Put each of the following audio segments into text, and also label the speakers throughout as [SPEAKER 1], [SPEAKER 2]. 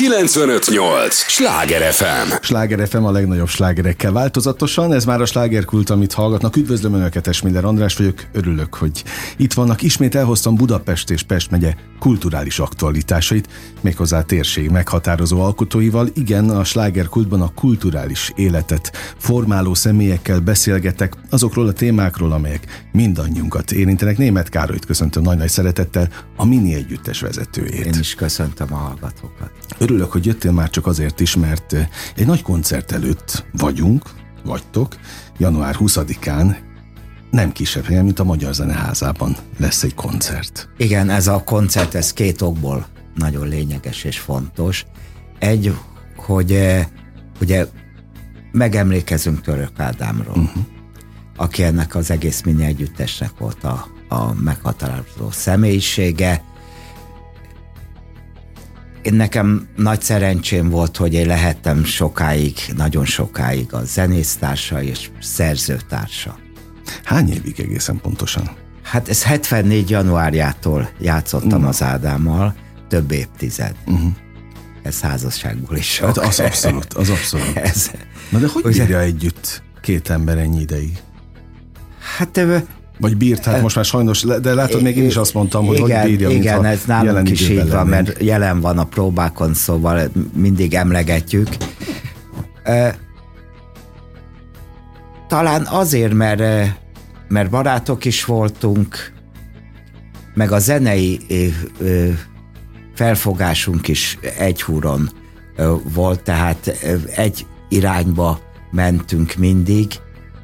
[SPEAKER 1] 958! Sláger FM!
[SPEAKER 2] Sláger FM a legnagyobb slágerekkel változatosan, ez már a slágerkult, amit hallgatnak. Üdvözlöm Önöket, Esmiller András vagyok, örülök, hogy itt vannak. Ismét elhoztam Budapest és Pest megye kulturális aktualitásait, méghozzá térség meghatározó alkotóival. Igen, a slágerkultban a kulturális életet formáló személyekkel beszélgetek azokról a témákról, amelyek mindannyiunkat érintenek. Német Károlyt köszöntöm nagy-nagy szeretettel, a Mini Együttes vezetőjét.
[SPEAKER 3] Én is köszöntöm a hallgatókat.
[SPEAKER 2] Örülök, hogy jöttél már csak azért is, mert egy nagy koncert előtt vagyunk, vagytok, január 20-án nem kisebb helyen, mint a Magyar Zeneházában lesz egy koncert.
[SPEAKER 3] Igen, ez a koncert, ez két okból nagyon lényeges és fontos. Egy, hogy ugye megemlékezünk Török Ádámról, uh-huh. aki ennek az egész mini együttesnek volt a, a meghatározó személyisége, én nekem nagy szerencsém volt, hogy én lehettem sokáig, nagyon sokáig a zenésztársa és szerzőtársa.
[SPEAKER 2] Hány évig egészen pontosan?
[SPEAKER 3] Hát ez 74 januárjától játszottam uh-huh. az Ádámmal, több évtized. Uh-huh. Ez házasságból is sok.
[SPEAKER 2] Hát az abszolút, az abszolút. ez, Na de hogy ugye, bírja együtt két ember ennyi ideig?
[SPEAKER 3] Hát
[SPEAKER 2] vagy bírt, hát most már sajnos, de látod, még én is azt mondtam, hogy
[SPEAKER 3] igen,
[SPEAKER 2] hogy bírja,
[SPEAKER 3] Igen, ez nálunk is így van, mert jelen van a próbákon, szóval mindig emlegetjük. Talán azért, mert, mert barátok is voltunk, meg a zenei felfogásunk is egy húron volt, tehát egy irányba mentünk mindig,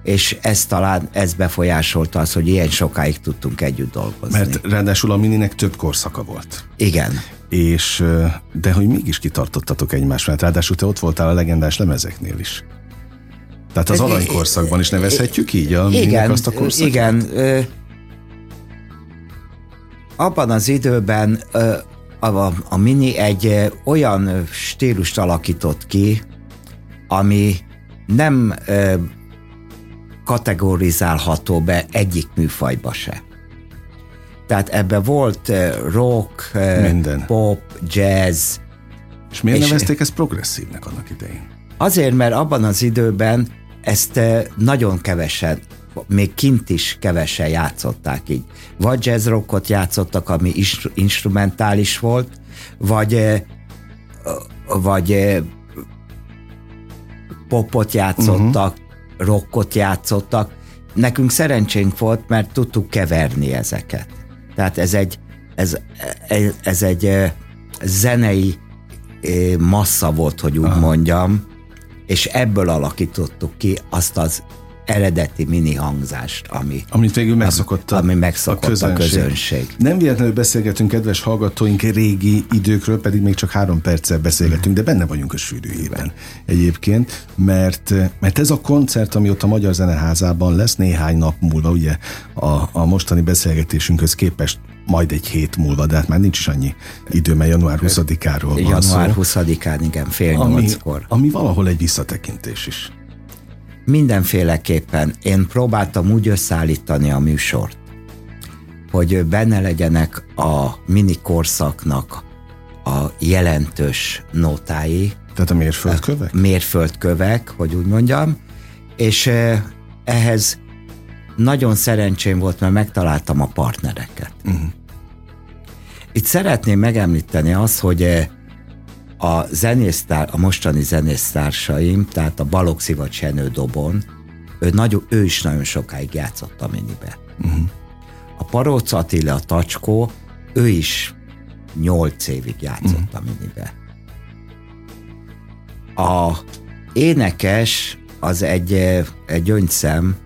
[SPEAKER 3] és ez talán ez befolyásolta az, hogy ilyen sokáig tudtunk együtt dolgozni.
[SPEAKER 2] Mert ráadásul a mininek több korszaka volt.
[SPEAKER 3] Igen.
[SPEAKER 2] És, de hogy mégis kitartottatok egymás mert ráadásul te ott voltál a legendás lemezeknél is. Tehát az aranykorszakban is nevezhetjük így a
[SPEAKER 3] igen,
[SPEAKER 2] azt a korszakot?
[SPEAKER 3] Igen. Ö, abban az időben ö, a, a Mini egy ö, olyan stílust alakított ki, ami nem ö, kategorizálható be egyik műfajba se. Tehát ebbe volt eh, rock, eh, Minden. pop, jazz.
[SPEAKER 2] És miért és nevezték ezt progresszívnek annak idején?
[SPEAKER 3] Azért, mert abban az időben ezt eh, nagyon kevesen, még kint is kevesen játszották így. Vagy jazz rockot játszottak, ami instrumentális volt, vagy vagy popot játszottak, uh-huh rockot játszottak. Nekünk szerencsénk volt, mert tudtuk keverni ezeket. Tehát ez egy, ez, ez egy zenei massza volt, hogy úgy Aha. mondjam, és ebből alakítottuk ki azt az eredeti mini hangzást, ami,
[SPEAKER 2] amit végül megszokott,
[SPEAKER 3] a, ami megszokott a, közönség. a közönség.
[SPEAKER 2] Nem véletlenül beszélgetünk, kedves hallgatóink, régi időkről, pedig még csak három perccel beszélgetünk, de benne vagyunk a sűrűjében egyébként, mert, mert ez a koncert, ami ott a Magyar Zeneházában lesz néhány nap múlva, ugye a, a mostani beszélgetésünkhöz képest majd egy hét múlva, de hát már nincs is annyi idő, mert január 20-áról van
[SPEAKER 3] Január 20-án, igen, fél
[SPEAKER 2] ami,
[SPEAKER 3] nyolckor.
[SPEAKER 2] Ami valahol egy visszatekintés is
[SPEAKER 3] mindenféleképpen én próbáltam úgy összeállítani a műsort, hogy benne legyenek a mini korszaknak a jelentős nótái.
[SPEAKER 2] Tehát a mérföldkövek?
[SPEAKER 3] A mérföldkövek, hogy úgy mondjam, és ehhez nagyon szerencsém volt, mert megtaláltam a partnereket. Uh-huh. Itt szeretném megemlíteni azt, hogy a zenésztár, a mostani zenésztársaim, tehát a Balogh Szivat Senő Dobon, ő, nagyon, ő is nagyon sokáig játszott a minibe. Uh-huh. A Paróc Attila, a Tacskó, ő is nyolc évig játszott uh-huh. a minibe. A énekes az egy, egy gyöngyszem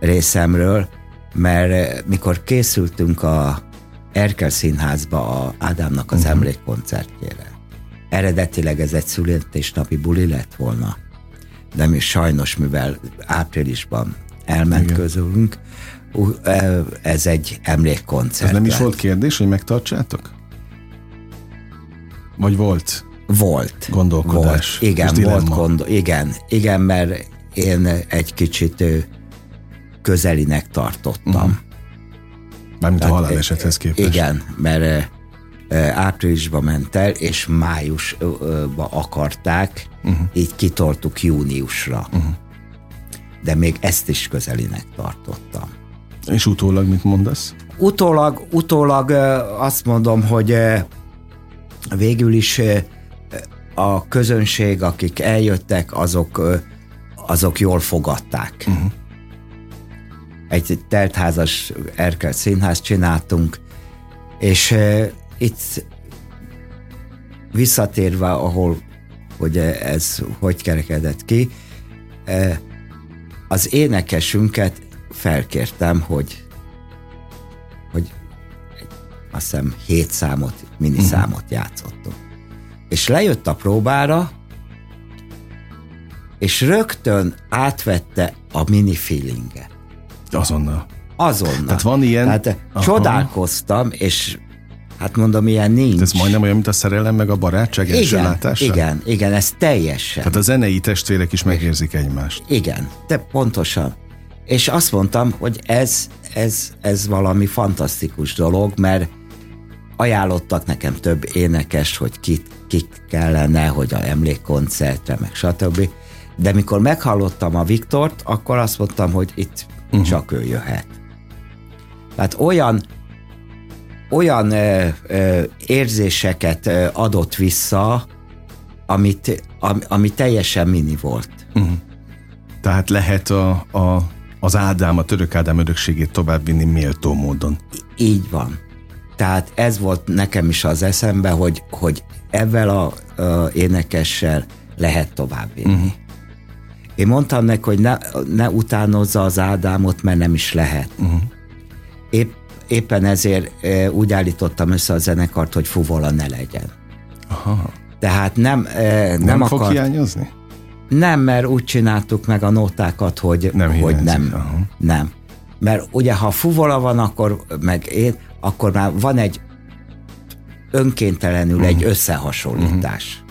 [SPEAKER 3] részemről, mert mikor készültünk a Erkel Színházba a Ádámnak az uh-huh. emlékkoncertjére, Eredetileg ez egy születésnapi buli lett volna, de mi sajnos, mivel áprilisban elment Igen. közülünk, ez egy emlékkoncert.
[SPEAKER 2] Ez nem is volt kérdés, hogy megtartsátok? Vagy volt?
[SPEAKER 3] Volt.
[SPEAKER 2] Gondolkodás.
[SPEAKER 3] Volt. Igen, volt gondol, igen, igen, mert én egy kicsit közelinek tartottam. Uh-huh.
[SPEAKER 2] Mármint Tehát, a halálesethez képest.
[SPEAKER 3] Igen, mert áprilisba ment el, és májusba akarták, uh-huh. így kitoltuk júniusra. Uh-huh. De még ezt is közelinek tartottam.
[SPEAKER 2] És utólag mit mondasz?
[SPEAKER 3] Utólag, utólag azt mondom, hogy végül is a közönség, akik eljöttek, azok, azok jól fogadták. Uh-huh. Egy teltházas Erkel színház csináltunk, és itt visszatérve, ahol hogy ez hogy kerekedett ki, az énekesünket felkértem, hogy hogy azt hiszem hét számot, mini uh-huh. számot játszottunk. És lejött a próbára, és rögtön átvette a mini feelinget.
[SPEAKER 2] Azonnal.
[SPEAKER 3] Azonnal.
[SPEAKER 2] Tehát van ilyen...
[SPEAKER 3] Tehát Aha. csodálkoztam, és hát mondom, ilyen nincs.
[SPEAKER 2] Ez majdnem olyan, mint a szerelem meg a barátság első látása?
[SPEAKER 3] Igen, igen, ez teljesen.
[SPEAKER 2] Tehát a zenei testvérek is megérzik egymást.
[SPEAKER 3] Igen, de pontosan. És azt mondtam, hogy ez, ez, ez valami fantasztikus dolog, mert ajánlottak nekem több énekes, hogy kit, kik kellene, hogy a emlékkoncertre, meg stb. De mikor meghallottam a Viktort, akkor azt mondtam, hogy itt uh-huh. csak ő jöhet. Tehát olyan olyan ö, ö, érzéseket ö, adott vissza, amit, ami, ami teljesen mini volt. Uh-huh.
[SPEAKER 2] Tehát lehet a, a, az Ádám, a török Ádám örökségét továbbvinni méltó módon.
[SPEAKER 3] Így van. Tehát ez volt nekem is az eszembe, hogy, hogy ezzel a, a énekessel lehet továbbvinni. Uh-huh. Én mondtam neki, hogy ne, ne utánozza az Ádámot, mert nem is lehet. Uh-huh. Épp, éppen ezért úgy állítottam össze a zenekart, hogy fuvola ne legyen. Aha. Tehát nem, nem,
[SPEAKER 2] nem akart, fog hiányozni?
[SPEAKER 3] Nem, mert úgy csináltuk meg a nótákat, hogy
[SPEAKER 2] nem.
[SPEAKER 3] Hogy nem, Aha. nem. Mert ugye, ha fuvola van, akkor meg én, akkor már van egy önkéntelenül uh-huh. egy összehasonlítás. Uh-huh.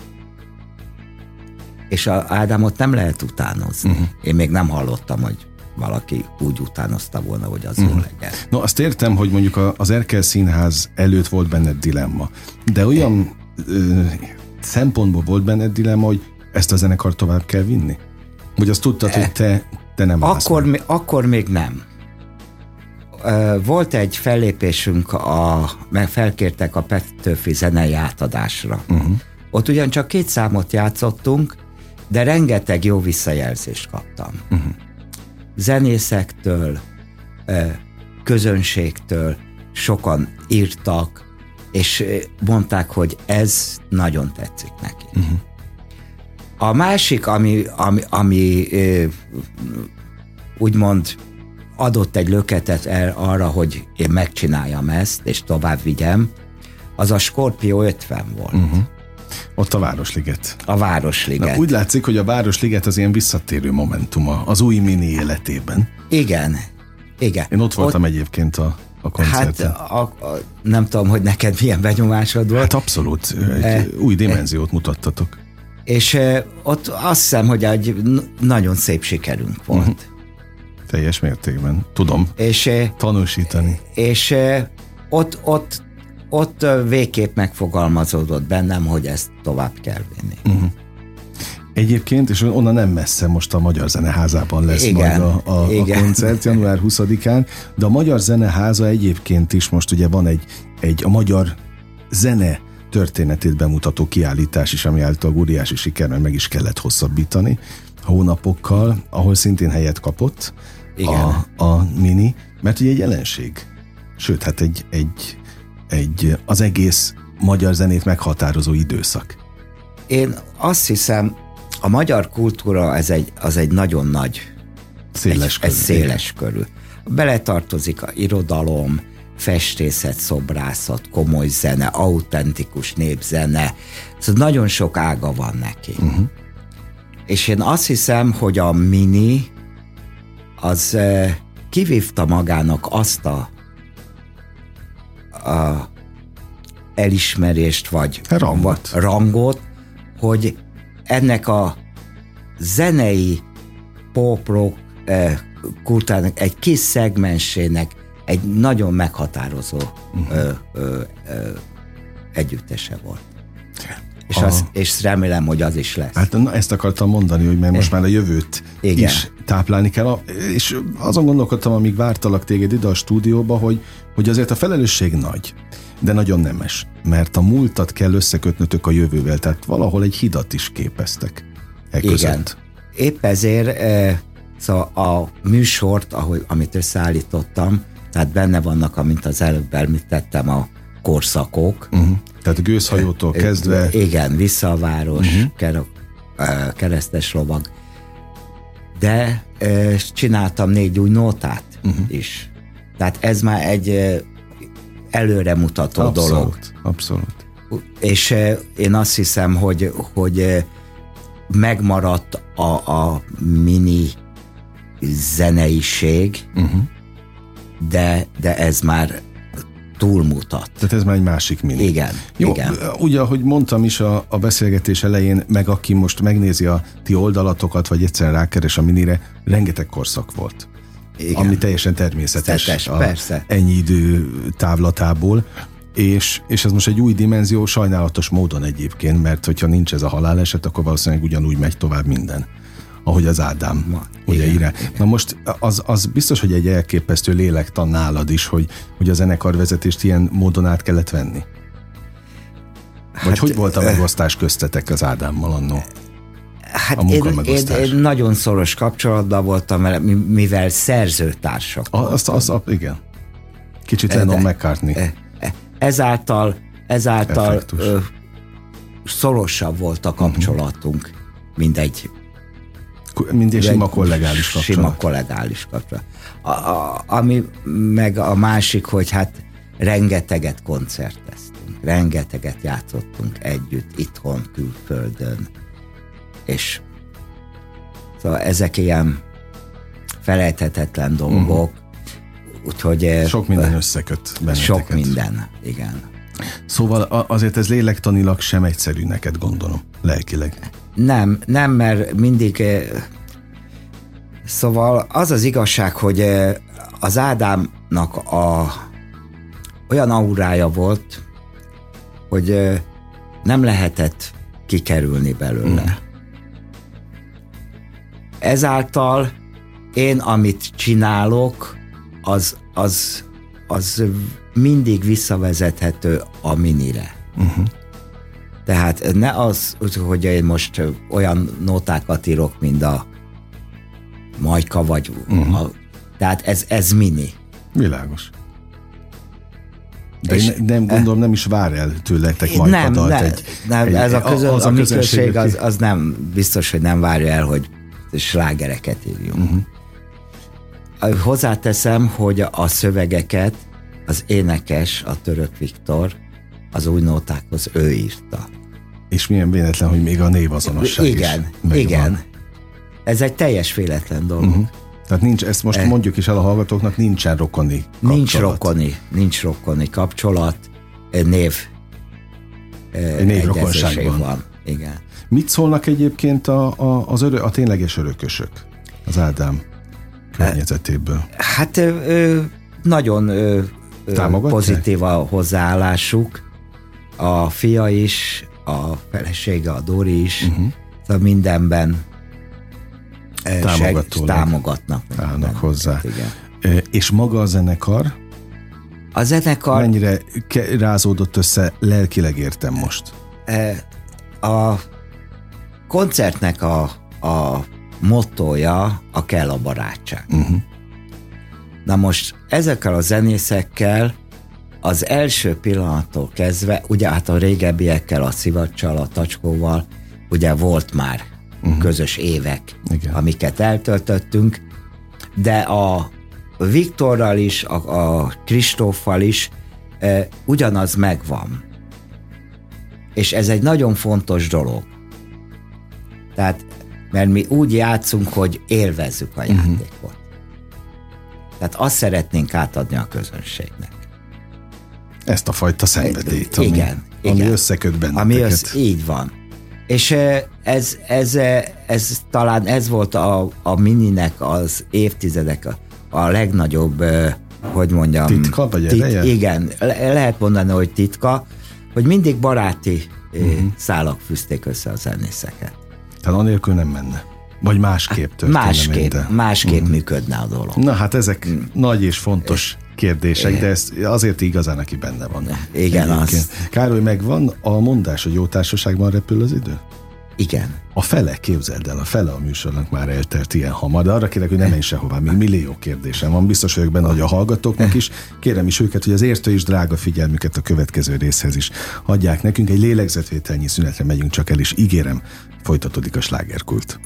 [SPEAKER 3] És a Ádámot nem lehet utánozni. Uh-huh. Én még nem hallottam, hogy valaki úgy utánozta volna, hogy az uh-huh. jó legyen.
[SPEAKER 2] No, azt értem, hogy mondjuk az Erkel Színház előtt volt benned dilemma, de olyan ö, szempontból volt benned dilemma, hogy ezt a zenekar tovább kell vinni? Vagy azt tudtad, hogy te, te nem
[SPEAKER 3] akkor, mi, akkor még nem. Volt egy fellépésünk, a, meg felkértek a Petőfi zenei átadásra. Uh-huh. Ott ugyancsak két számot játszottunk, de rengeteg jó visszajelzést kaptam. Uh-huh. Zenészektől, közönségtől sokan írtak, és mondták, hogy ez nagyon tetszik neki. Uh-huh. A másik, ami, ami, ami úgymond adott egy löketet el arra, hogy én megcsináljam ezt, és tovább vigyem, az a Scorpio 50 volt. Uh-huh.
[SPEAKER 2] Ott a Városliget.
[SPEAKER 3] A Városliget.
[SPEAKER 2] Na, úgy látszik, hogy a Városliget az ilyen visszatérő momentuma az új mini életében.
[SPEAKER 3] Igen, igen.
[SPEAKER 2] Én ott voltam ott, egyébként a, a koncerten.
[SPEAKER 3] Hát a, a, nem tudom, hogy neked milyen benyomásod volt.
[SPEAKER 2] Hát abszolút, egy e, új dimenziót e, mutattatok.
[SPEAKER 3] És e, ott azt hiszem, hogy egy nagyon szép sikerünk volt. Uh-huh.
[SPEAKER 2] Teljes mértékben. Tudom és, e, tanúsítani.
[SPEAKER 3] És e, ott, ott ott végképp megfogalmazódott bennem, hogy ezt tovább kell vinni. Uh-huh.
[SPEAKER 2] Egyébként, és onnan nem messze most a Magyar Zeneházában lesz igen, majd a, a, a koncert január 20-án, de a Magyar Zeneháza egyébként is most ugye van egy, egy a magyar zene történetét bemutató kiállítás is, ami által óriási siker, mert meg is kellett hosszabbítani hónapokkal, ahol szintén helyet kapott Igen. A, a mini, mert ugye egy jelenség. Sőt, hát egy, egy egy az egész magyar zenét meghatározó időszak?
[SPEAKER 3] Én azt hiszem, a magyar kultúra ez egy, az egy nagyon nagy,
[SPEAKER 2] széles,
[SPEAKER 3] egy, körül, széles körül. Beletartozik a irodalom, festészet, szobrászat, komoly zene, autentikus népzene. Szóval nagyon sok ága van neki. Uh-huh. És én azt hiszem, hogy a mini az eh, kivívta magának azt a a elismerést, vagy
[SPEAKER 2] rangot.
[SPEAKER 3] rangot, hogy ennek a zenei pop rock eh, kultúrának egy kis szegmensének egy nagyon meghatározó uh-huh. ö, ö, ö, együttese volt. És, az, és remélem, hogy az is lesz.
[SPEAKER 2] Hát na, ezt akartam mondani, hogy mert most már a jövőt Igen. is táplálni kell. És azon gondolkodtam, amíg vártalak téged ide a stúdióba, hogy, hogy azért a felelősség nagy, de nagyon nemes. Mert a múltat kell összekötnötök a jövővel, tehát valahol egy hidat is képeztek. E Igen.
[SPEAKER 3] Épp ezért e, szóval a műsort, ahogy, amit összeállítottam, tehát benne vannak, amint az előbb említettem, a korszakok.
[SPEAKER 2] Uh-huh. Tehát a gőzhajótól kezdve.
[SPEAKER 3] Igen, vissza a város, uh-huh. keresztes lovag. De csináltam négy új nótát uh-huh. is. Tehát ez már egy előremutató abszolút, dolog.
[SPEAKER 2] Abszolút.
[SPEAKER 3] És én azt hiszem, hogy, hogy megmaradt a, a mini zeneiség, uh-huh. de, de ez már túlmutat.
[SPEAKER 2] Tehát ez már egy másik mini.
[SPEAKER 3] Igen,
[SPEAKER 2] Jó,
[SPEAKER 3] igen.
[SPEAKER 2] Ugye, ahogy mondtam is a, a beszélgetés elején, meg aki most megnézi a ti oldalatokat, vagy egyszer rákeres a minire, rengeteg korszak volt. Igen. Ami teljesen természetes.
[SPEAKER 3] Szetes, a, persze.
[SPEAKER 2] Ennyi idő távlatából. És, és ez most egy új dimenzió, sajnálatos módon egyébként, mert hogyha nincs ez a haláleset, akkor valószínűleg ugyanúgy megy tovább minden ahogy az Ádám ugye igen. Na most az, az biztos, hogy egy elképesztő lélektan nálad is, hogy, hogy a zenekarvezetést ilyen módon át kellett venni. Vagy hát, hogy volt a megosztás köztetek az Ádámmal annó?
[SPEAKER 3] Hát a én, én, én nagyon szoros kapcsolatban voltam, mivel szerzőtársak
[SPEAKER 2] Azt, az, az, igen. Kicsit Lennon McCartney. E,
[SPEAKER 3] e, ezáltal, ezáltal ö, szorosabb volt a kapcsolatunk, uh-huh. mint egy
[SPEAKER 2] mint egy sima kollegális kapcsolat.
[SPEAKER 3] Sima kollegális kapcsolat. A, a, ami meg a másik, hogy hát rengeteget koncerteztünk, rengeteget játszottunk együtt, itthon, külföldön, és szóval ezek ilyen felejthetetlen dolgok, uh-huh. úgyhogy...
[SPEAKER 2] Eh, sok minden összeköt benneteket.
[SPEAKER 3] Sok minden, igen.
[SPEAKER 2] Szóval azért ez lélektanilag sem egyszerű neked, gondolom, lelkileg.
[SPEAKER 3] Nem, nem, mert mindig... Eh, szóval az az igazság, hogy eh, az Ádámnak a olyan aurája volt, hogy eh, nem lehetett kikerülni belőle. Mm. Ezáltal én, amit csinálok, az, az, az mindig visszavezethető a minire. Uh-huh. Tehát ne az, hogy én most olyan notákat írok, mint a Majka, vagy uh-huh. a, tehát ez, ez mini.
[SPEAKER 2] Világos. De és én nem gondolom, nem is vár el tőletek majd
[SPEAKER 3] nem, nem, egy, nem, egy, ez a, közön, az a, a közönség az, az nem biztos, hogy nem várja el, hogy slágereket írjunk. Uh-huh. Hozzáteszem, hogy a szövegeket az énekes, a török Viktor, az új nótákhoz ő írta.
[SPEAKER 2] És milyen véletlen, hogy még a névazonosság
[SPEAKER 3] Igen, is igen. Ez egy teljes véletlen dolog. Uh-huh.
[SPEAKER 2] Tehát nincs, ezt most e, mondjuk is el a hallgatóknak, nincsen rokoni
[SPEAKER 3] kapcsolat. Nincs rokoni, nincs rokoni kapcsolat, név
[SPEAKER 2] egy név rokonságban.
[SPEAKER 3] van. Igen.
[SPEAKER 2] Mit szólnak egyébként a, a, az örö, a tényleges örökösök az Ádám környezetéből?
[SPEAKER 3] Hát ö, nagyon ö, pozitív a hozzáállásuk. A fia is, a felesége, a Dori is, uh-huh. szóval mindenben seg, támogatnak.
[SPEAKER 2] Állnak hozzá. Igen. És maga a zenekar?
[SPEAKER 3] A zenekar...
[SPEAKER 2] Mennyire rázódott össze lelkileg értem most?
[SPEAKER 3] A koncertnek a, a mottoja a kell a barátság. Uh-huh. Na most ezekkel a zenészekkel az első pillanattól kezdve, ugye hát a régebbiekkel, a szivacsal, a tacskóval, ugye volt már uh-huh. közös évek, Igen. amiket eltöltöttünk, de a Viktorral is, a, a Kristóffal is e, ugyanaz megvan. És ez egy nagyon fontos dolog. Tehát, mert mi úgy játszunk, hogy élvezzük a uh-huh. játékot. Tehát azt szeretnénk átadni a közönségnek.
[SPEAKER 2] Ezt a fajta szenvedélyt, ami, igen, ami igen. összeköt benneteket. Ami össz,
[SPEAKER 3] így van. És ez, ez, ez talán ez volt a, a mininek az évtizedek a, a legnagyobb, hogy mondjam...
[SPEAKER 2] Titka, vagy tit,
[SPEAKER 3] Igen, le, lehet mondani, hogy titka, hogy mindig baráti uh-huh. szálak fűzték össze a zenészeket.
[SPEAKER 2] Tehát anélkül nem menne. Vagy másképp történne
[SPEAKER 3] Másképp,
[SPEAKER 2] minden.
[SPEAKER 3] másképp uh-huh. működne a dolog.
[SPEAKER 2] Na hát ezek uh-huh. nagy és fontos kérdések, de ez azért igazán, aki benne van.
[SPEAKER 3] Igen,
[SPEAKER 2] Egyébként.
[SPEAKER 3] az.
[SPEAKER 2] Károly, megvan a mondás, hogy jó társaságban repül az idő?
[SPEAKER 3] Igen.
[SPEAKER 2] A fele, képzeld el, a fele a műsornak már eltelt ilyen hamar, de arra kérek, hogy ne menj sehová, még millió kérdésem van, biztos vagyok benne, hogy a hallgatóknak is. Kérem is őket, hogy az értő és drága figyelmüket a következő részhez is adják nekünk. Egy lélegzetvételnyi szünetre megyünk csak el, és ígérem, folytatódik a slágerkult.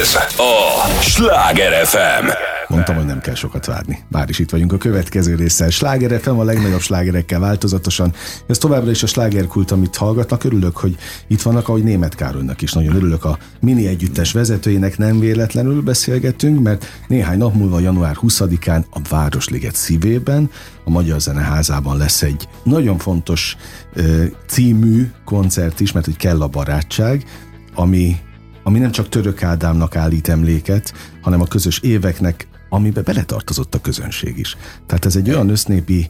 [SPEAKER 1] Ez a Sláger FM.
[SPEAKER 2] Mondtam, hogy nem kell sokat várni. Már is itt vagyunk a következő résszel. Sláger FM a legnagyobb slágerekkel változatosan. Ez továbbra is a slágerkult, amit hallgatnak. Örülök, hogy itt vannak, ahogy német Károlynak is. Nagyon örülök a mini együttes vezetőjének nem véletlenül beszélgetünk, mert néhány nap múlva, január 20-án a Városliget szívében, a Magyar Zeneházában lesz egy nagyon fontos ö, című koncert is, mert hogy kell a barátság, ami ami nem csak Török Ádámnak állít emléket, hanem a közös éveknek, amiben beletartozott a közönség is. Tehát ez egy olyan össznépi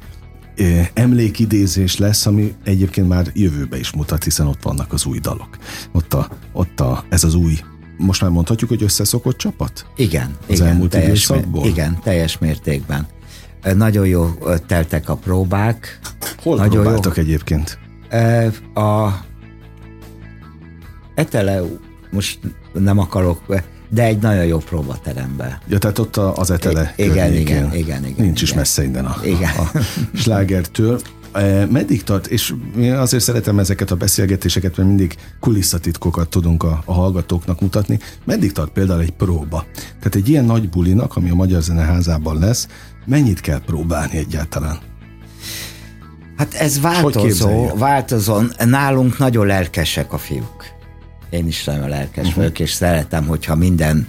[SPEAKER 2] emlékidézés lesz, ami egyébként már jövőbe is mutat, hiszen ott vannak az új dalok. Ott, a, ott a, ez az új, most már mondhatjuk, hogy összeszokott csapat?
[SPEAKER 3] Igen,
[SPEAKER 2] Az
[SPEAKER 3] igen,
[SPEAKER 2] elmúlt
[SPEAKER 3] teljes,
[SPEAKER 2] időszakból?
[SPEAKER 3] igen, teljes mértékben. Nagyon jó teltek a próbák.
[SPEAKER 2] Hol
[SPEAKER 3] Nagyon
[SPEAKER 2] próbáltak egyébként?
[SPEAKER 3] Ö, A Etele, most nem akarok, de egy nagyon jó próbateremben.
[SPEAKER 2] Ja, tehát ott az etele
[SPEAKER 3] I- igen, igen, igen, igen,
[SPEAKER 2] Nincs is
[SPEAKER 3] igen.
[SPEAKER 2] messze innen a,
[SPEAKER 3] Igen.
[SPEAKER 2] a slágertől. Eh, Meddig tart, és én azért szeretem ezeket a beszélgetéseket, mert mindig kulisszatitkokat tudunk a, a hallgatóknak mutatni. Meddig tart például egy próba? Tehát egy ilyen nagy bulinak, ami a Magyar Zeneházában lesz, mennyit kell próbálni egyáltalán?
[SPEAKER 3] Hát ez változó, változó. Nálunk nagyon lelkesek a fiúk. Én is nagyon lelkes uh-huh. vagyok, és szeretem, hogyha minden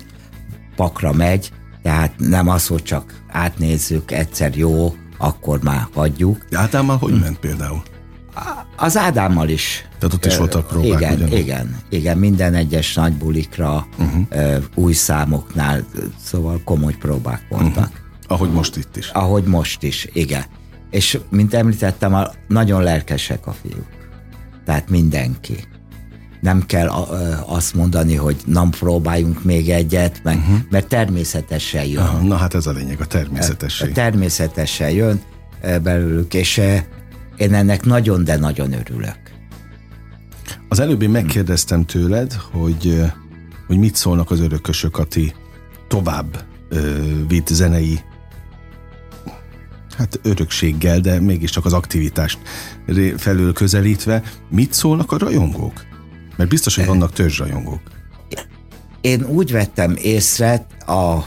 [SPEAKER 3] pakra megy, tehát nem az, hogy csak átnézzük, egyszer jó, akkor már hagyjuk.
[SPEAKER 2] De általában hogy ment például?
[SPEAKER 3] Az Ádámmal is.
[SPEAKER 2] Tehát ott is voltak próbák,
[SPEAKER 3] Igen,
[SPEAKER 2] ugyanúgy?
[SPEAKER 3] igen, igen, minden egyes nagy bulikra, uh-huh. új számoknál, szóval komoly próbák voltak. Uh-huh.
[SPEAKER 2] Ahogy most itt is.
[SPEAKER 3] Ahogy most is, igen. És mint említettem, a, nagyon lelkesek a fiúk. Tehát mindenki. Nem kell a, azt mondani, hogy nem próbáljunk még egyet, meg, uh-huh. mert természetesen jön.
[SPEAKER 2] Aha, na hát ez a lényeg, a természetesség.
[SPEAKER 3] Természetesen jön ö, belőlük, és én ennek nagyon, de nagyon örülök.
[SPEAKER 2] Az előbb én megkérdeztem tőled, hogy, hogy mit szólnak az örökösök a ti tovább vitt zenei hát örökséggel, de mégiscsak az aktivitást felől közelítve. Mit szólnak a rajongók? Mert biztos, hogy vannak törzsrajongók.
[SPEAKER 3] Én úgy vettem észre a,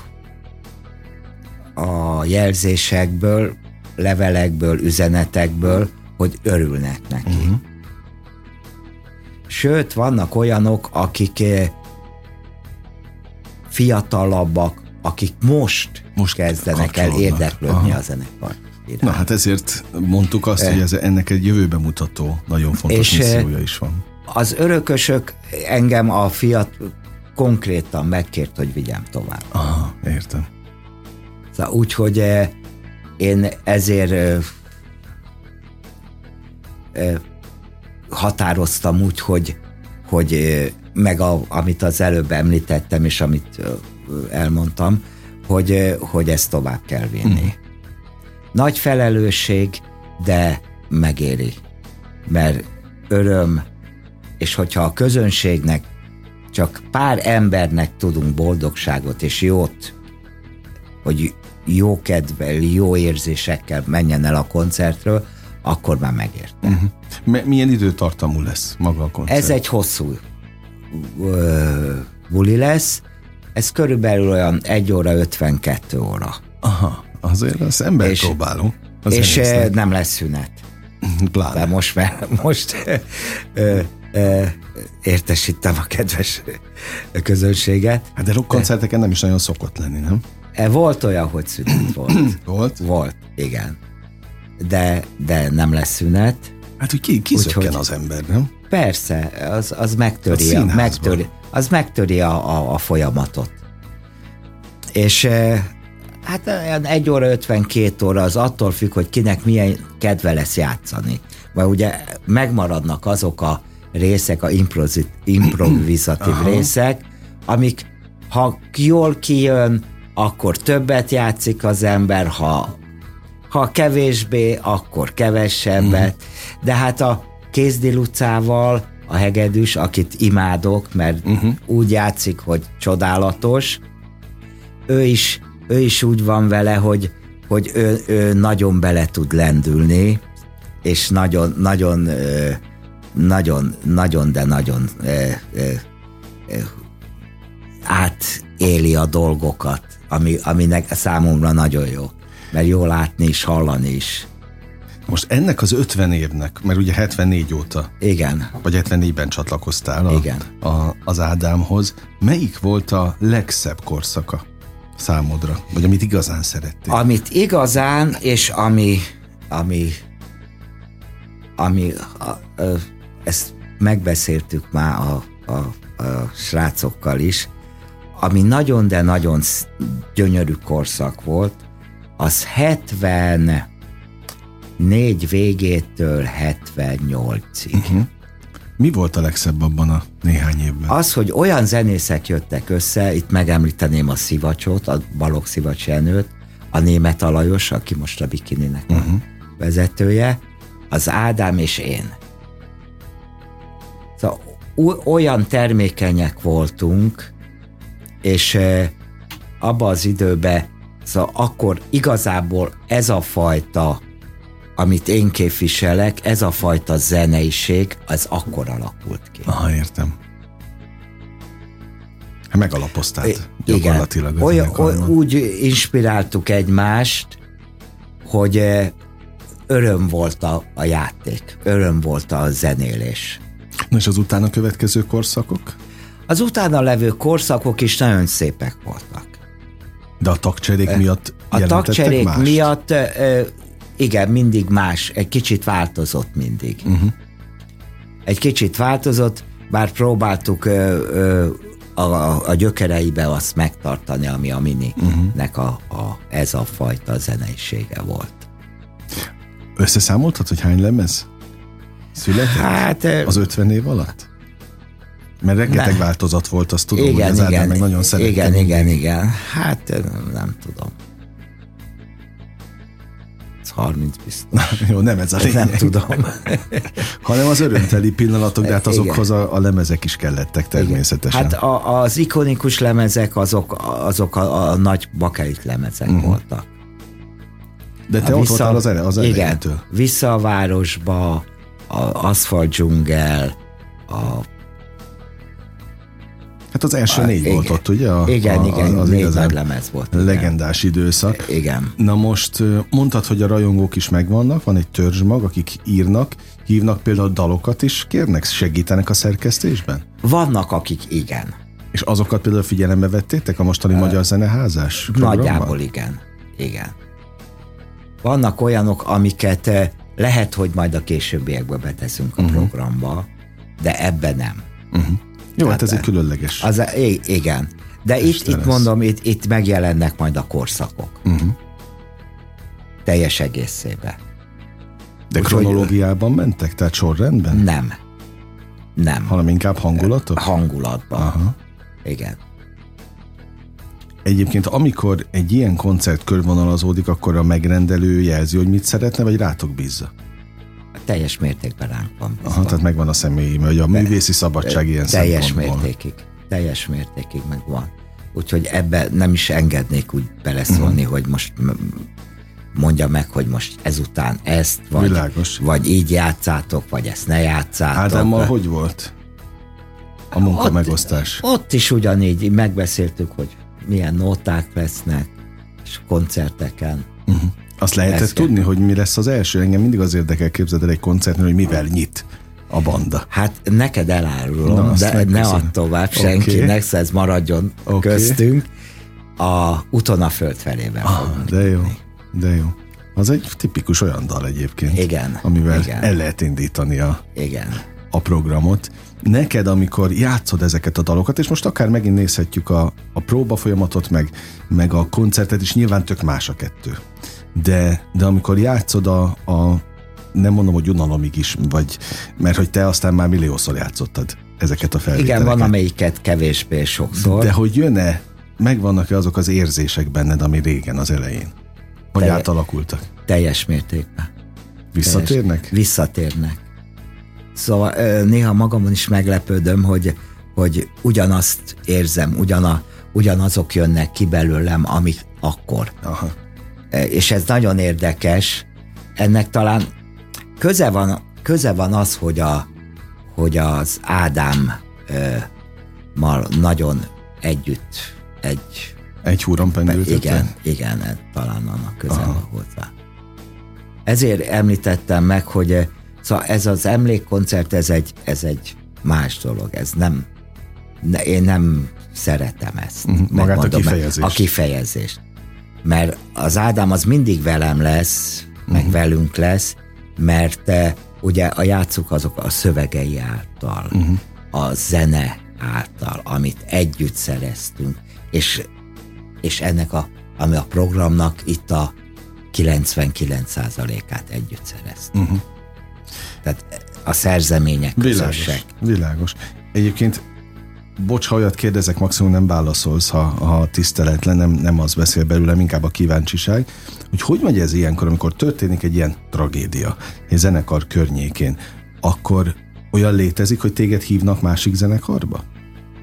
[SPEAKER 3] a jelzésekből, levelekből, üzenetekből, hogy örülnek neki. Uh-huh. Sőt, vannak olyanok, akik eh, fiatalabbak, akik most,
[SPEAKER 2] Most
[SPEAKER 3] kezdenek el érdeklődni
[SPEAKER 2] Aha.
[SPEAKER 3] a zenekar.
[SPEAKER 2] Na hát ezért mondtuk azt, hogy ez, ennek egy jövőbe mutató, nagyon fontos
[SPEAKER 3] És, eh,
[SPEAKER 2] missziója is van.
[SPEAKER 3] Az örökösök engem a fiat konkrétan megkért, hogy vigyem tovább.
[SPEAKER 2] Aha, értem.
[SPEAKER 3] Szóval úgy, hogy eh, én ezért eh, eh, határoztam úgy, hogy, hogy meg a, amit az előbb említettem, és amit elmondtam, hogy, hogy ezt tovább kell vinni. Mm. Nagy felelősség, de megéri. Mert öröm, és hogyha a közönségnek csak pár embernek tudunk boldogságot és jót, hogy jó kedvel, jó érzésekkel menjen el a koncertről, akkor már megérte. Uh-huh.
[SPEAKER 2] M- milyen időtartamú lesz maga a koncert?
[SPEAKER 3] Ez egy hosszú ö, buli lesz, ez körülbelül olyan 1 óra 52 óra.
[SPEAKER 2] Aha, azért az ember
[SPEAKER 3] És-
[SPEAKER 2] próbáló. Az
[SPEAKER 3] és nem lesz szünet. De
[SPEAKER 2] Pláne.
[SPEAKER 3] most, mert most ö, értesítem a kedves közönséget.
[SPEAKER 2] Hát de rockkoncerteken nem is nagyon szokott lenni, nem?
[SPEAKER 3] E, Volt olyan, hogy szünet volt.
[SPEAKER 2] Volt?
[SPEAKER 3] Volt, igen. De, de nem lesz szünet.
[SPEAKER 2] Hát, hogy ki, ki
[SPEAKER 3] Úgyhogy-
[SPEAKER 2] az ember, nem?
[SPEAKER 3] Persze, az, az megtöri, a, megtöri, az megtöri a, a, a folyamatot. És Hát egy óra, 52 óra az attól függ, hogy kinek milyen kedve lesz játszani. Vagy ugye megmaradnak azok a részek, a improvizatív részek, amik ha jól kijön, akkor többet játszik az ember, ha, ha kevésbé, akkor kevesebbet. De hát a Kézdi Lucával, a hegedűs, akit imádok, mert uh-huh. úgy játszik, hogy csodálatos, ő is, ő is úgy van vele, hogy, hogy ő, ő nagyon bele tud lendülni, és nagyon, nagyon, ö, nagyon, nagyon, de nagyon ö, ö, ö, átéli a dolgokat, ami, aminek számomra nagyon jó. Mert jó látni is, hallani is.
[SPEAKER 2] Most ennek az 50 évnek, mert ugye 74 óta,
[SPEAKER 3] Igen.
[SPEAKER 2] vagy 74-ben csatlakoztál a,
[SPEAKER 3] Igen.
[SPEAKER 2] A, az Ádámhoz, melyik volt a legszebb korszaka számodra? Vagy amit igazán szerettél?
[SPEAKER 3] Amit igazán, és ami, ami, ami a, ö, ezt megbeszéltük már a, a, a srácokkal is, ami nagyon, de nagyon gyönyörű korszak volt, az 74 végétől 78-ig. Uh-huh.
[SPEAKER 2] Mi volt a legszebb abban a néhány évben?
[SPEAKER 3] Az, hogy olyan zenészek jöttek össze, itt megemlíteném a Szivacsot, a Balog Szivacs Jenőt, a német Alajos, aki most a Bikininek uh-huh. vezetője, az Ádám és én. Olyan termékenyek voltunk, és abba az időben, szóval akkor igazából ez a fajta, amit én képviselek, ez a fajta zeneiség, az akkor alakult ki.
[SPEAKER 2] Aha, értem. Megalapoztál
[SPEAKER 3] Igen.
[SPEAKER 2] gyakorlatilag. a
[SPEAKER 3] Olyan,
[SPEAKER 2] zenekarban.
[SPEAKER 3] oly, úgy inspiráltuk egymást, hogy öröm volt a, a játék, öröm volt a zenélés.
[SPEAKER 2] Na és az utána következő korszakok?
[SPEAKER 3] Az utána levő korszakok is nagyon szépek voltak.
[SPEAKER 2] De a tagcserék miatt
[SPEAKER 3] A tagcserék
[SPEAKER 2] mást?
[SPEAKER 3] miatt igen, mindig más, egy kicsit változott mindig. Uh-huh. Egy kicsit változott, bár próbáltuk ö, ö, a, a, a gyökereibe azt megtartani, ami a mininek uh-huh. a, a, ez a fajta zeneisége volt.
[SPEAKER 2] Összeszámoltad, hogy hány lemez született
[SPEAKER 3] Hát,
[SPEAKER 2] az 50 év alatt? Mert rengeteg
[SPEAKER 3] Ne.
[SPEAKER 2] változat volt, azt tudom, hogy
[SPEAKER 3] igen,
[SPEAKER 2] az Ádám
[SPEAKER 3] igen,
[SPEAKER 2] meg nagyon szerette.
[SPEAKER 3] igen, igen, igen. Hát ö, nem tudom. Ez 30 biztos.
[SPEAKER 2] Jó, nem ez a lényeg.
[SPEAKER 3] Nem tudom.
[SPEAKER 2] Hanem az örömteli pillanatok, de hát
[SPEAKER 3] Igen.
[SPEAKER 2] azokhoz a, a lemezek is kellettek természetesen.
[SPEAKER 3] Hát a, az ikonikus lemezek azok, azok a, a nagy bakelit lemezek uh-huh. voltak.
[SPEAKER 2] de te
[SPEAKER 3] A
[SPEAKER 2] ott voltál az, ele, az
[SPEAKER 3] igen,
[SPEAKER 2] elejétől.
[SPEAKER 3] vissza a városba, a aszfalt dzsungel, a,
[SPEAKER 2] Hát az első
[SPEAKER 3] a-
[SPEAKER 2] négy
[SPEAKER 3] igen.
[SPEAKER 2] volt ott, ugye? A,
[SPEAKER 3] igen,
[SPEAKER 2] a,
[SPEAKER 3] igen,
[SPEAKER 2] az
[SPEAKER 3] négy
[SPEAKER 2] igazán
[SPEAKER 3] lemez volt. igen.
[SPEAKER 2] legendás időszak.
[SPEAKER 3] Igen.
[SPEAKER 2] Na most mondtad, hogy a rajongók is megvannak, van egy törzsmag, akik írnak, hívnak például dalokat is, kérnek, segítenek a szerkesztésben?
[SPEAKER 3] Vannak, akik igen.
[SPEAKER 2] És azokat például figyelembe vettétek a mostani Magyar Zeneházás programban?
[SPEAKER 3] Nagyjából igen. Igen. Vannak olyanok, amiket lehet, hogy majd a későbbiekbe beteszünk a uh-huh. programba, de ebbe nem.
[SPEAKER 2] Jó, hát ez egy különleges.
[SPEAKER 3] Az, igen. De itt, itt
[SPEAKER 2] lesz.
[SPEAKER 3] mondom, itt, itt megjelennek majd a korszakok. Uh-huh. Teljes egészében.
[SPEAKER 2] De
[SPEAKER 3] úgyhogy-
[SPEAKER 2] kronológiában mentek? Tehát sorrendben?
[SPEAKER 3] Nem. Nem.
[SPEAKER 2] Hanem inkább hangulatok?
[SPEAKER 3] Hangulatban.
[SPEAKER 2] Aha.
[SPEAKER 3] Igen.
[SPEAKER 2] Egyébként amikor egy ilyen koncert körvonalazódik, akkor a megrendelő jelzi, hogy mit szeretne, vagy rátok bízza?
[SPEAKER 3] Teljes mértékben ránk van.
[SPEAKER 2] Aha, tehát megvan a személyi, ugye a művészi szabadság ilyen
[SPEAKER 3] Teljes mértékig. Teljes mértékig megvan. Úgyhogy ebbe nem is engednék úgy beleszólni, uh-huh. hogy most mondja meg, hogy most ezután ezt, vagy,
[SPEAKER 2] Világos.
[SPEAKER 3] vagy így játszátok, vagy ezt ne játszátok.
[SPEAKER 2] Ádámmal hogy volt a munka
[SPEAKER 3] Ott-
[SPEAKER 2] megosztás?
[SPEAKER 3] Ott is ugyanígy megbeszéltük, hogy milyen nóták lesznek, és koncerteken.
[SPEAKER 2] Azt lehetett
[SPEAKER 3] kell.
[SPEAKER 2] tudni, hogy mi lesz az első? Engem mindig az érdekel, képzeld el egy koncertnél, hogy mivel nyit a banda.
[SPEAKER 3] Hát neked elárulom,
[SPEAKER 2] Na,
[SPEAKER 3] de ne
[SPEAKER 2] megköszönöm.
[SPEAKER 3] add tovább
[SPEAKER 2] Oké.
[SPEAKER 3] senkinek, szóval ez maradjon okay. köztünk. A úton a föld felében
[SPEAKER 2] Ah,
[SPEAKER 3] fogunk
[SPEAKER 2] de jó, de jó. Az egy tipikus olyan dal egyébként,
[SPEAKER 3] Igen,
[SPEAKER 2] amivel
[SPEAKER 3] igen.
[SPEAKER 2] el lehet indítani a,
[SPEAKER 3] Igen.
[SPEAKER 2] a programot. Neked, amikor játszod ezeket a dalokat, és most akár megint nézhetjük a, a próba folyamatot, meg, meg a koncertet is, nyilván tök más a kettő. De, de amikor játszod a, a nem mondom, hogy unalomig is, vagy mert hogy te aztán már milliószor játszottad ezeket a felvételeket.
[SPEAKER 3] Igen, van amelyiket kevésbé sokszor.
[SPEAKER 2] De hogy jön-e, megvannak-e azok az érzések benned, ami régen az elején? Vagy
[SPEAKER 3] Telje-
[SPEAKER 2] átalakultak?
[SPEAKER 3] Teljes mértékben.
[SPEAKER 2] Visszatérnek?
[SPEAKER 3] Teljes- Visszatérnek. Szóval néha magamon is meglepődöm, hogy, hogy ugyanazt érzem, ugyana, ugyanazok jönnek ki belőlem, amik akkor.
[SPEAKER 2] Aha.
[SPEAKER 3] És ez nagyon érdekes. Ennek talán köze van, köze van az, hogy, a, hogy az Ádám ö, mal nagyon együtt egy
[SPEAKER 2] Egy húron
[SPEAKER 3] igen, igen, talán annak köze van hozzá. Ezért említettem meg, hogy szóval ez az emlékkoncert, ez egy, ez egy más dolog, ez nem, ne, én nem szeretem ezt.
[SPEAKER 2] Mhm, magát a
[SPEAKER 3] megmondom,
[SPEAKER 2] kifejezést.
[SPEAKER 3] A kifejezést. Mert az Ádám az mindig velem lesz, meg
[SPEAKER 2] Mhm.
[SPEAKER 3] velünk lesz, mert eh, ugye a játszuk azok a szövegei által,
[SPEAKER 2] Mhm.
[SPEAKER 3] a zene által, amit együtt szereztünk, és és ennek a, ami a programnak itt a 99%-át együtt szereztük. Uh-huh. Tehát a szerzemények
[SPEAKER 2] Világos.
[SPEAKER 3] közösek.
[SPEAKER 2] Világos. Egyébként, bocs, ha olyat kérdezek, maximum nem válaszolsz, ha, ha tiszteletlen, nem, nem az beszél belőlem, inkább a kíváncsiság, hogy hogy megy ez ilyenkor, amikor történik egy ilyen tragédia egy zenekar környékén, akkor olyan létezik, hogy téged hívnak másik zenekarba?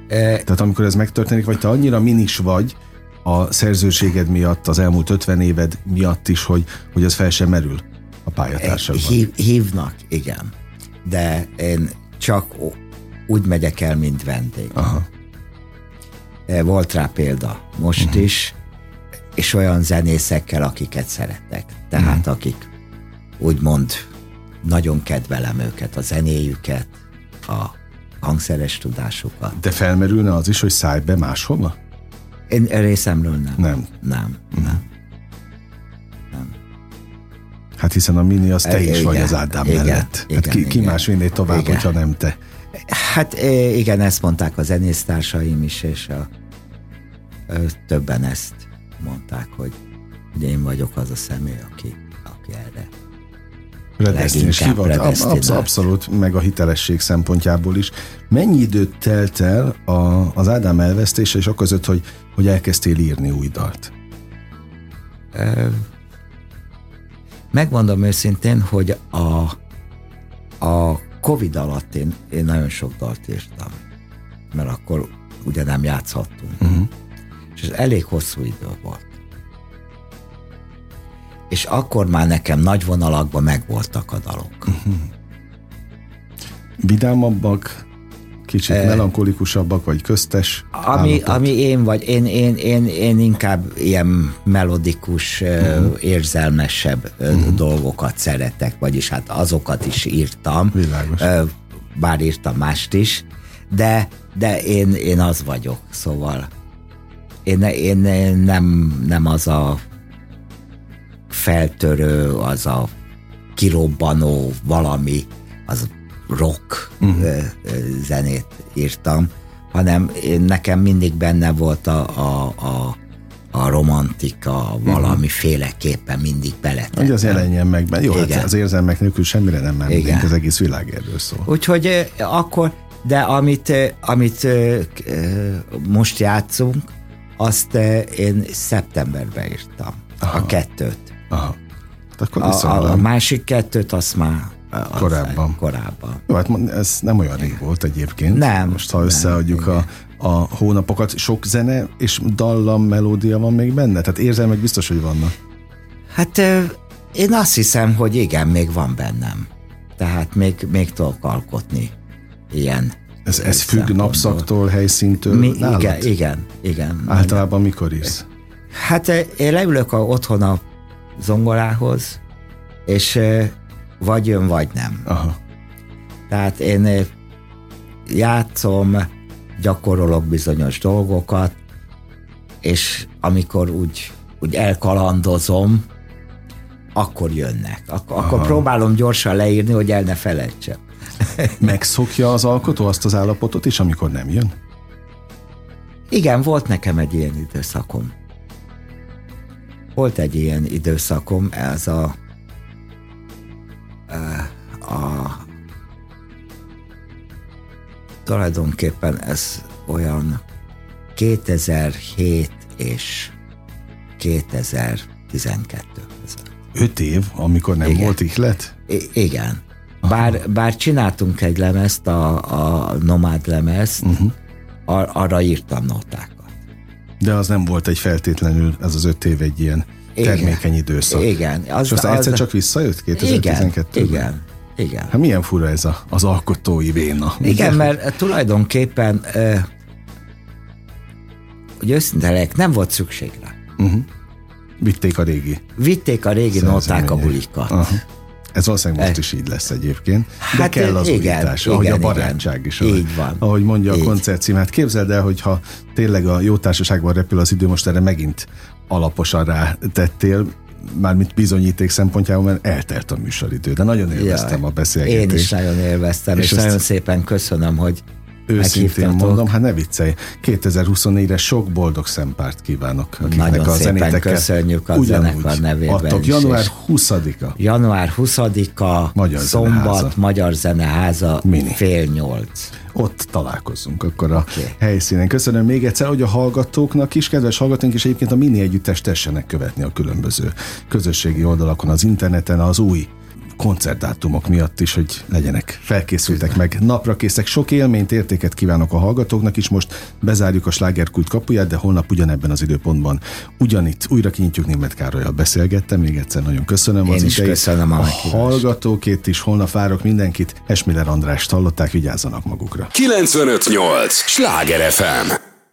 [SPEAKER 3] E,
[SPEAKER 2] Tehát amikor ez megtörténik, vagy te annyira minis vagy a szerzőséged miatt, az elmúlt 50 éved miatt is, hogy, hogy az fel sem merül a pályatársakban.
[SPEAKER 3] hív, hívnak, igen. De én csak úgy megyek el, mint vendég.
[SPEAKER 2] Aha.
[SPEAKER 3] E, Volt rá példa most uh-huh. is, és olyan zenészekkel, akiket szeretek. Tehát uh-huh. akik úgymond nagyon kedvelem őket, a zenéjüket, a hangszeres tudásukat.
[SPEAKER 2] De felmerülne az is, hogy szállj be máshova?
[SPEAKER 3] Én részemről nem.
[SPEAKER 2] Nem.
[SPEAKER 3] Nem, nem.
[SPEAKER 2] Hát hiszen a mini az te
[SPEAKER 3] Igen,
[SPEAKER 2] is vagy az Ádám
[SPEAKER 3] igen,
[SPEAKER 2] mellett. hát
[SPEAKER 3] igen,
[SPEAKER 2] ki, ki
[SPEAKER 3] igen.
[SPEAKER 2] más vinné tovább,
[SPEAKER 3] Igen.
[SPEAKER 2] hogyha nem te?
[SPEAKER 3] Hát eh, igen, ezt mondták a zenésztársaim is, és a, többen ezt mondták, hogy, hogy én vagyok az a személy, aki, aki erre.
[SPEAKER 2] Hivat, ab, absz-
[SPEAKER 3] predestinált.
[SPEAKER 2] abszolút, meg a hitelesség szempontjából is. Mennyi időt telt el a, az Ádám elvesztése, és között, hogy, hogy elkezdtél írni új dalt?
[SPEAKER 3] Ö, Megmondom őszintén, hogy a, a Covid alatt én, én nagyon sok dalt írtam, mert akkor ugye nem játszhattunk. Uh-huh. És ez elég hosszú idő volt. És akkor már nekem nagy vonalakban megvoltak a dalok. Uh-huh.
[SPEAKER 2] Vidámabbak, kicsit
[SPEAKER 3] Eh.
[SPEAKER 2] melankolikusabak, vagy köztes
[SPEAKER 3] Ami,
[SPEAKER 2] állapot?
[SPEAKER 3] ami én vagy, én, én, én, én inkább ilyen melodikus, uh-huh. érzelmesebb uh-huh. dolgokat szeretek, vagyis hát azokat is írtam.
[SPEAKER 2] Világos.
[SPEAKER 3] Bár írtam mást is, de, de én, én az vagyok, szóval én, én, én nem, nem az a feltörő, az a kirobbanó valami, az rock uh-huh. zenét írtam, hanem én, nekem mindig benne volt a, a, a, a romantika valamiféleképpen mindig
[SPEAKER 2] Hogy
[SPEAKER 3] beletettem.
[SPEAKER 2] az jelenjen meg. Jó, hát
[SPEAKER 3] Igen.
[SPEAKER 2] az érzelmek nélkül semmire nem mennénk, az egész világ erről szól.
[SPEAKER 3] Úgyhogy akkor, de amit, amit most játszunk, azt én szeptemberben írtam.
[SPEAKER 2] Aha.
[SPEAKER 3] A kettőt.
[SPEAKER 2] Aha. Hát akkor
[SPEAKER 3] A, a, a másik kettőt azt már az-
[SPEAKER 2] Korábban.
[SPEAKER 3] Korábban.
[SPEAKER 2] Jó, hát ez nem olyan rég volt egyébként.
[SPEAKER 3] Nem,
[SPEAKER 2] Most ha
[SPEAKER 3] nem,
[SPEAKER 2] összeadjuk a, a hónapokat, sok zene és dallam, melódia van még benne? Tehát érzelmek biztos, hogy vannak.
[SPEAKER 3] Hát én azt hiszem, hogy igen, még van bennem. Tehát még, még tudok alkotni ilyen.
[SPEAKER 2] Ez, ez függ napszaktól, helyszíntől
[SPEAKER 3] Mi,
[SPEAKER 2] nálad?
[SPEAKER 3] igen, igen, igen.
[SPEAKER 2] Általában mikor is?
[SPEAKER 3] Hát én leülök a, otthon a zongorához, és vagy jön, vagy nem.
[SPEAKER 2] Aha.
[SPEAKER 3] Tehát én eh, játszom, gyakorolok bizonyos dolgokat, és amikor úgy, úgy elkalandozom, akkor jönnek. Ak- akkor próbálom gyorsan leírni, hogy el ne felejtsem.
[SPEAKER 2] Megszokja az alkotó azt az állapotot is, amikor nem jön?
[SPEAKER 3] Igen, volt nekem egy ilyen időszakom. Volt egy ilyen időszakom, ez a tulajdonképpen ez olyan 2007 és 2012 között.
[SPEAKER 2] Öt év, amikor nem
[SPEAKER 3] Igen.
[SPEAKER 2] volt ihlet?
[SPEAKER 3] I- igen. Bár, bár csináltunk egy lemezt, a, a Nomád lemezt, uh-huh. ar- arra írtam notákat.
[SPEAKER 2] De az nem volt egy feltétlenül, ez az öt év egy ilyen
[SPEAKER 3] Igen.
[SPEAKER 2] termékeny időszak.
[SPEAKER 3] Igen.
[SPEAKER 2] Az, és aztán egyszer csak visszajött 2012
[SPEAKER 3] Igen, igen, igen.
[SPEAKER 2] Hát milyen fura ez a, az alkotói véna.
[SPEAKER 3] Igen, mert tulajdonképpen, ö, hogy őszinte legyek, nem volt szükség rá.
[SPEAKER 2] Vitték a régi
[SPEAKER 3] Vitték a régi noták a bulikat.
[SPEAKER 2] Aha. Ez valószínűleg most is így lesz egyébként. De
[SPEAKER 3] Hát
[SPEAKER 2] kell az
[SPEAKER 3] igen,
[SPEAKER 2] újítás,
[SPEAKER 3] igen,
[SPEAKER 2] ahogy a
[SPEAKER 3] igen.
[SPEAKER 2] barátság is.
[SPEAKER 3] Így
[SPEAKER 2] ahogy,
[SPEAKER 3] van.
[SPEAKER 2] Ahogy mondja a
[SPEAKER 3] Így.
[SPEAKER 2] koncertcím. Hát képzeld el, hogyha tényleg a jó társaságban repül az idő, most erre megint alaposan rátettél, mármint bizonyíték szempontjából, mert eltelt a műsoridő. De nagyon élveztem
[SPEAKER 3] Jaj,
[SPEAKER 2] a beszélgetést.
[SPEAKER 3] Én is nagyon élveztem,
[SPEAKER 2] És
[SPEAKER 3] és, nagyon szépen köszönöm, hogy
[SPEAKER 2] Őszintén mondom, hát ne viccelj. 2024-re sok boldog szempárt kívánok,
[SPEAKER 3] Nagyon
[SPEAKER 2] a
[SPEAKER 3] szépen köszönjük a
[SPEAKER 2] ugyanúgy
[SPEAKER 3] zenekar nevében
[SPEAKER 2] adtok.
[SPEAKER 3] is,
[SPEAKER 2] Január
[SPEAKER 3] és-
[SPEAKER 2] 20-a.
[SPEAKER 3] Január 20-a,
[SPEAKER 2] Magyar
[SPEAKER 3] szombat,
[SPEAKER 2] Zeneháza.
[SPEAKER 3] Magyar Zeneháza,
[SPEAKER 2] Mini.
[SPEAKER 3] fél nyolc.
[SPEAKER 2] Ott találkozzunk akkor a
[SPEAKER 3] Oké.
[SPEAKER 2] helyszínen. Köszönöm még egyszer, hogy a hallgatóknak is, kedves hallgatóink is egyébként a mini együttest tessenek követni a különböző közösségi oldalakon, az interneten, az új koncertdátumok miatt is, hogy legyenek felkészültek meg, napra készek. Sok élményt, értéket kívánok a hallgatóknak is. Most bezárjuk a slágerkult kapuját, de holnap ugyanebben az időpontban ugyanitt újra kinyitjuk Német Károlyal beszélgettem. Még egyszer nagyon köszönöm
[SPEAKER 3] Én
[SPEAKER 2] az
[SPEAKER 3] is
[SPEAKER 2] idejét.
[SPEAKER 3] köszönöm a
[SPEAKER 2] a hallgatókét is. Holnap várok mindenkit. Esmiller Andrást hallották, vigyázzanak magukra.
[SPEAKER 1] 958! Sláger FM!